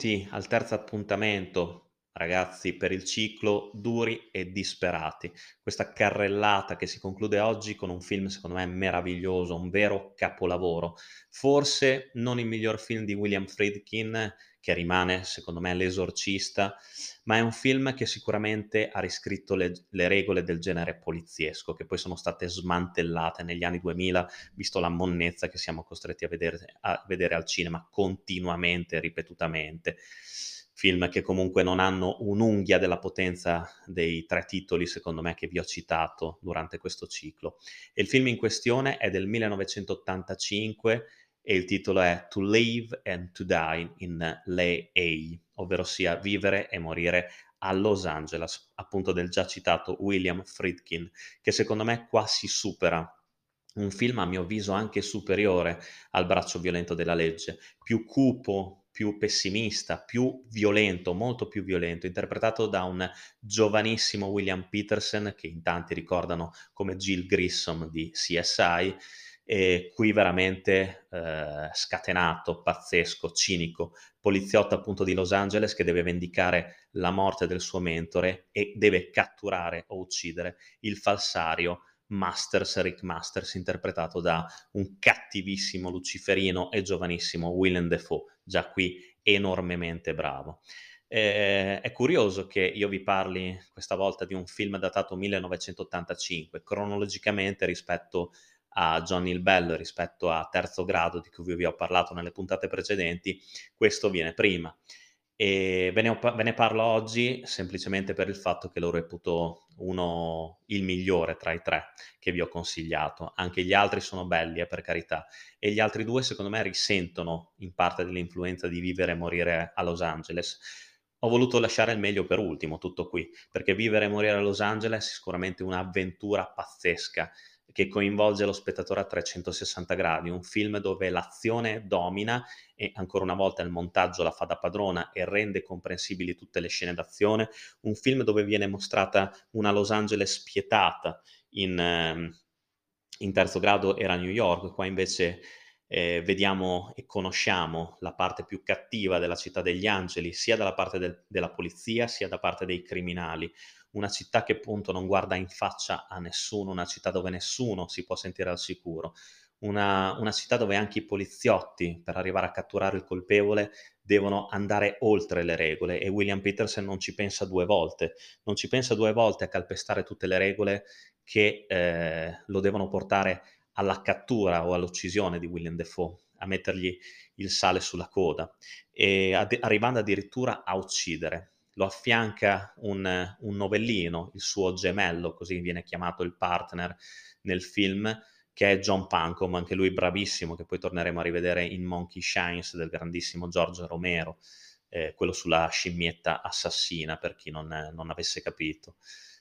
Benvenuti al terzo appuntamento, ragazzi, per il ciclo Duri e Disperati. Questa carrellata che si conclude oggi con un film secondo me meraviglioso, un vero capolavoro. Forse non il miglior film di William Friedkin, che rimane secondo me l'esorcista, ma è un film che sicuramente ha riscritto le, le, regole del genere poliziesco, che poi sono state smantellate negli anni 2000, visto la monnezza che siamo costretti a vedere, a vedere al cinema continuamente, ripetutamente. Film che comunque non hanno un'unghia della potenza dei tre titoli, secondo me, che vi ho citato durante questo ciclo. Il film in questione è del 1985 e il titolo è To Live and to Die in LA, ovvero sia vivere e morire a Los Angeles, appunto del già citato William Friedkin, che secondo me qua si supera. Un film a mio avviso anche superiore al braccio violento della legge, più cupo, più pessimista, più violento, molto più violento, interpretato da un giovanissimo William Peterson, che in tanti ricordano come Jill Grissom di CSI, e qui veramente eh, scatenato, pazzesco, cinico, poliziotto appunto di Los Angeles che deve vendicare la morte del suo mentore e deve catturare o uccidere il falsario Masters, Rick Masters, interpretato da un cattivissimo luciferino e giovanissimo Willem Dafoe, già qui enormemente bravo. Eh, è curioso che io vi parli questa volta di un film datato 1985, cronologicamente rispetto a Johnny il Bello rispetto a Terzo Grado, di cui vi ho parlato nelle puntate precedenti, questo viene prima. E ve ne, ve ne, parlo oggi semplicemente per il fatto che lo reputo uno il migliore tra i tre che vi ho consigliato. Anche gli altri sono belli, eh, per carità. E gli altri due, secondo me, risentono in parte dell'influenza di vivere e morire a Los Angeles. Ho voluto lasciare il meglio per ultimo, tutto qui, perché vivere e morire a Los Angeles è sicuramente un'avventura pazzesca che coinvolge lo spettatore a 360 gradi, un film dove l'azione domina e ancora una volta il montaggio la fa da padrona e rende comprensibili tutte le scene d'azione, un film dove viene mostrata una Los Angeles spietata, in, ehm, in terzo grado era New York, qua invece eh, vediamo e conosciamo la parte più cattiva della città degli angeli, sia dalla parte del, della polizia sia da parte dei criminali una città che appunto non guarda in faccia a nessuno, una città dove nessuno si può sentire al sicuro, una, una, città dove anche i poliziotti per arrivare a catturare il colpevole devono andare oltre le regole. E William Peterson non ci pensa due volte, non ci pensa due volte a calpestare tutte le regole che eh, lo devono portare alla cattura o all'uccisione di William Defoe, a mettergli il sale sulla coda e ad, arrivando addirittura a uccidere lo affianca un, un novellino, il suo gemello, così viene chiamato il partner nel film, che è John Pancom, anche lui bravissimo, che poi torneremo a rivedere in Monkey Shines del grandissimo Giorgio Romero, eh, quello sulla scimmietta assassina, per chi non, non, avesse capito.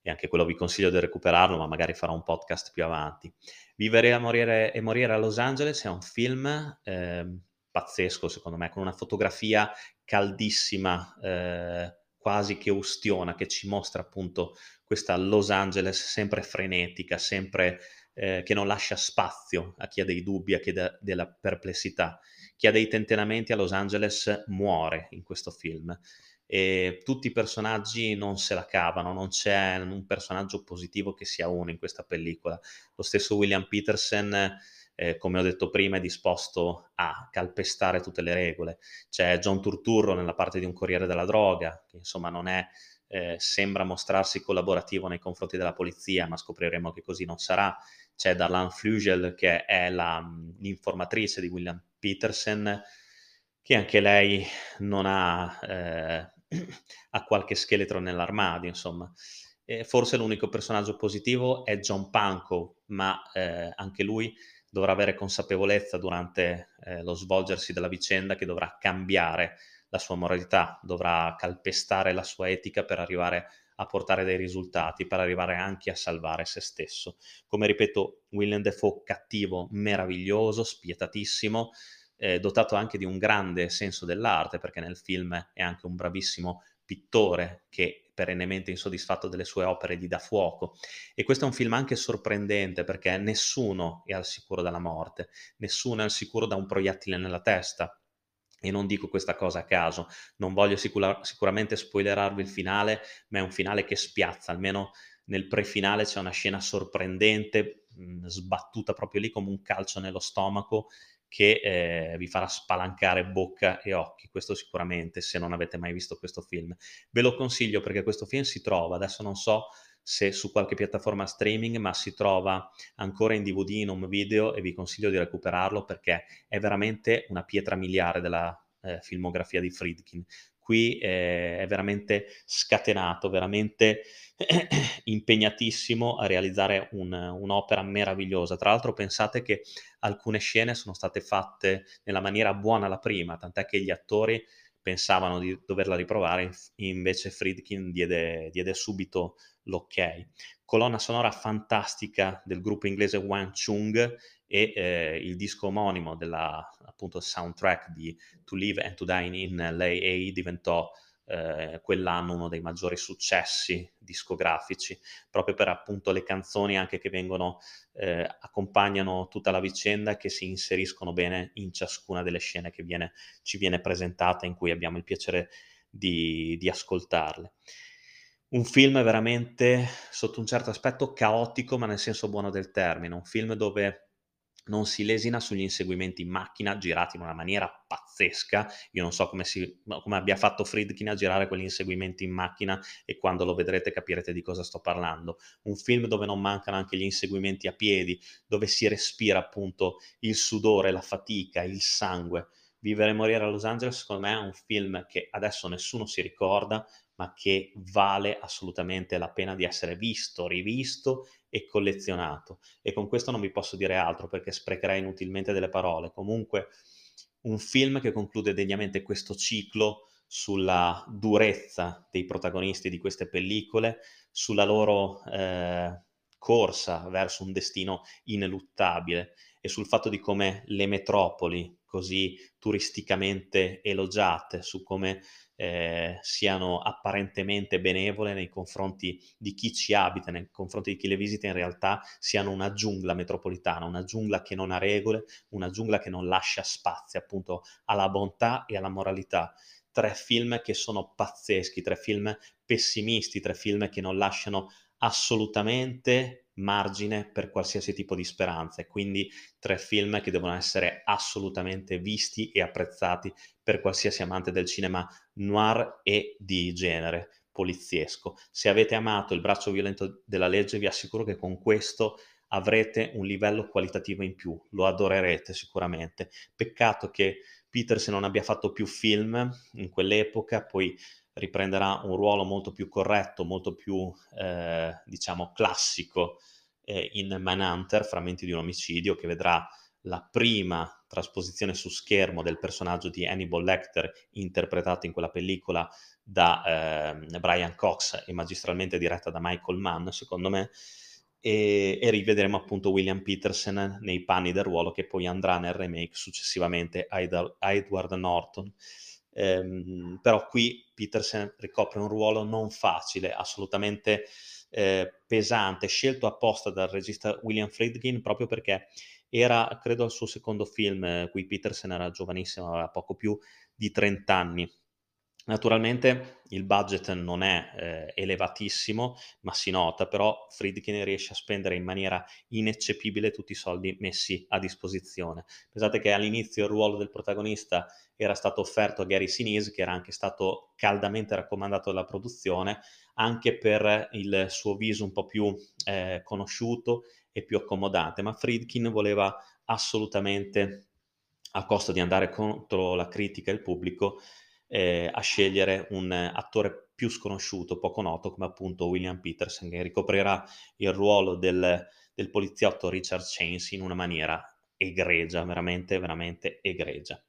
E anche quello vi consiglio di recuperarlo, ma magari farò un podcast più avanti. Vivere a morire, e morire a Los Angeles è un film eh, pazzesco, secondo me, con una fotografia caldissima, eh, quasi che ustiona, che ci mostra appunto questa Los Angeles sempre frenetica, sempre eh, che non lascia spazio a chi ha dei dubbi, a chi ha della perplessità. Chi ha dei tentennamenti a Los Angeles muore in questo film. E tutti i personaggi non se la cavano, non c'è un personaggio positivo che sia uno in questa pellicola. Lo stesso William Peterson eh, come ho detto prima, è disposto a calpestare tutte le regole. C'è John Turturro nella parte di un corriere della droga, che insomma non è, eh, sembra mostrarsi collaborativo nei confronti della polizia, ma scopriremo che così non sarà. C'è Darlan Flugel, che è la, l'informatrice di William Peterson, che anche lei non ha, eh, ha qualche scheletro nell'armadio, insomma. E forse l'unico personaggio positivo è John Pankow, ma eh, anche lui dovrà avere consapevolezza durante eh, lo svolgersi della vicenda che dovrà cambiare la sua moralità, dovrà calpestare la sua etica per arrivare a portare dei risultati, per arrivare anche a salvare se stesso. Come ripeto, William Defoe cattivo, meraviglioso, spietatissimo, eh, dotato anche di un grande senso dell'arte, perché nel film è anche un bravissimo pittore che perennemente insoddisfatto delle sue opere gli dà fuoco. E questo è un film anche sorprendente perché nessuno è al sicuro dalla morte, nessuno è al sicuro da un proiettile nella testa. e non dico questa cosa a caso, non voglio sicura- sicuramente spoilerarvi il finale, ma è un finale che spiazza, almeno nel pre-finale c'è una scena sorprendente, mh, sbattuta proprio lì come un calcio nello stomaco che eh, vi farà spalancare bocca e occhi, questo sicuramente se non avete mai visto questo film. Ve lo consiglio perché questo film si trova, adesso non so se su qualche piattaforma streaming, ma si trova ancora in DVD, in home video e vi consiglio di recuperarlo perché è veramente una pietra miliare della eh, filmografia di Friedkin. Qui eh, è veramente scatenato, veramente impegnatissimo a realizzare un, un'opera meravigliosa. Tra l'altro pensate che alcune scene sono state fatte nella maniera buona la prima, tant'è che gli attori pensavano di doverla riprovare, invece Friedkin diede, diede subito l'ok. Colonna sonora fantastica del gruppo inglese Wang Chung e eh, il disco omonimo della appunto soundtrack di To Live and to Die in LA diventò eh, quell'anno uno dei maggiori successi discografici, proprio per appunto le canzoni anche che vengono, eh, accompagnano tutta la vicenda, che si inseriscono bene in ciascuna delle scene che viene, ci viene presentata, in cui abbiamo il piacere di, di ascoltarle. Un film veramente, sotto un certo aspetto, caotico, ma nel senso buono del termine, un film dove non si lesina sugli inseguimenti in macchina girati in una maniera pazzesca. Io non so come, si, come, abbia fatto Friedkin a girare quegli inseguimenti in macchina e quando lo vedrete capirete di cosa sto parlando. Un film dove non mancano anche gli inseguimenti a piedi, dove si respira appunto il sudore, la fatica, il sangue. Vivere e morire a Los Angeles secondo me è un film che adesso nessuno si ricorda, ma che vale assolutamente la pena di essere visto, rivisto e collezionato. E con questo non vi posso dire altro perché sprecherei inutilmente delle parole. Comunque, un film che conclude degnamente questo ciclo sulla durezza dei protagonisti di queste pellicole, sulla loro eh, corsa verso un destino ineluttabile e sul fatto di come le metropoli così turisticamente elogiate, su come eh, siano apparentemente benevole nei confronti di chi ci abita, nei confronti di chi le visita, in realtà siano una giungla metropolitana, una giungla che non ha regole, una giungla che non lascia spazio appunto alla bontà e alla moralità. Tre film che sono pazzeschi, tre film pessimisti, tre film che non lasciano assolutamente margine per qualsiasi tipo di speranza e quindi tre film che devono essere assolutamente visti e apprezzati per qualsiasi amante del cinema noir e di genere poliziesco. Se avete amato Il braccio violento della legge vi assicuro che con questo avrete un livello qualitativo in più, lo adorerete sicuramente. Peccato che Peterson non abbia fatto più film in quell'epoca, poi riprenderà un ruolo molto più corretto, molto più, eh, diciamo, classico eh, in Manhunter, Frammenti di un omicidio, che vedrà la prima trasposizione su schermo del personaggio di Hannibal Lecter, interpretato in quella pellicola da eh, Brian Cox e magistralmente diretta da Michael Mann, secondo me, e, e, rivedremo appunto William Peterson nei panni del ruolo che poi andrà nel remake successivamente a Edward Norton. Ehm, però qui Peterson ricopre un ruolo non facile, assolutamente eh, pesante, scelto apposta dal regista William Friedkin proprio perché era, credo, il suo secondo film, eh, qui Peterson era giovanissimo, aveva poco più di 30 anni. Naturalmente il budget non è eh, elevatissimo, ma si nota, però Friedkin riesce a spendere in maniera ineccepibile tutti i soldi messi a disposizione. Pensate che all'inizio il ruolo del protagonista era stato offerto a Gary Sinise, che era anche stato caldamente raccomandato dalla produzione, anche per il suo viso un po' più eh, conosciuto e più accomodante, ma Friedkin voleva assolutamente, a costo di andare contro la critica e il pubblico, eh, a scegliere un attore più sconosciuto, poco noto, come appunto William Peterson, che ricoprirà il ruolo del, del poliziotto Richard Chains in una maniera egregia, veramente, veramente egregia.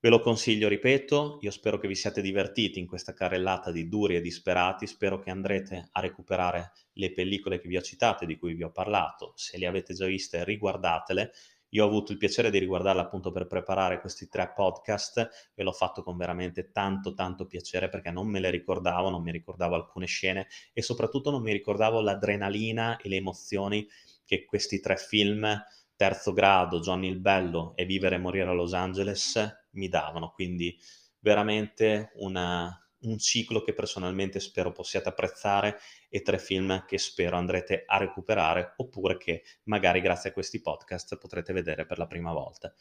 Ve lo consiglio, ripeto, io spero che vi siate divertiti in questa carrellata di duri e disperati, spero che andrete a recuperare le pellicole che vi ho citate, di cui vi ho parlato, se le avete già viste riguardatele, io ho avuto il piacere di riguardarla appunto per preparare questi tre podcast e l'ho fatto con veramente tanto tanto piacere perché non me le ricordavo, non mi ricordavo alcune scene e soprattutto non mi ricordavo l'adrenalina e le emozioni che questi tre film, Terzo Grado, Johnny il Bello e Vivere e Morire a Los Angeles, mi davano, quindi veramente una, un ciclo che personalmente spero possiate apprezzare e tre film che spero andrete a recuperare oppure che magari grazie a questi podcast potrete vedere per la prima volta.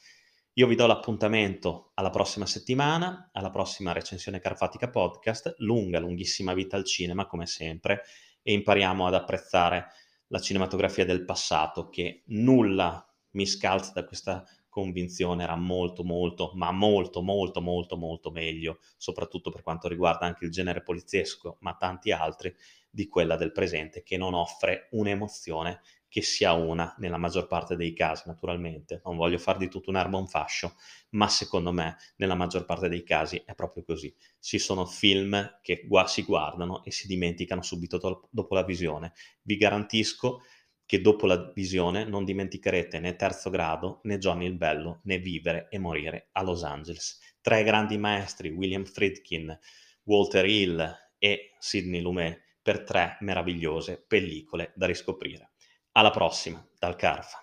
Io vi do l'appuntamento alla prossima settimana, alla prossima recensione Carfatica Podcast, lunga, lunghissima vita al cinema come sempre e impariamo ad apprezzare la cinematografia del passato che nulla mi scalza da questa convinzione era molto molto ma molto molto molto molto meglio soprattutto per quanto riguarda anche il genere poliziesco ma tanti altri di quella del presente che non offre un'emozione che sia una nella maggior parte dei casi, naturalmente. Non voglio far di tutto un'erba un fascio, ma secondo me nella maggior parte dei casi è proprio così. Ci sono film che si guardano e si dimenticano subito to- dopo la visione. Vi garantisco che dopo la visione non dimenticherete né Terzo Grado, né Johnny il Bello, né Vivere e Morire a Los Angeles. Tre grandi maestri, William Friedkin, Walter Hill e Sidney Lumet, per tre meravigliose pellicole da riscoprire. Alla prossima, dal Carfa.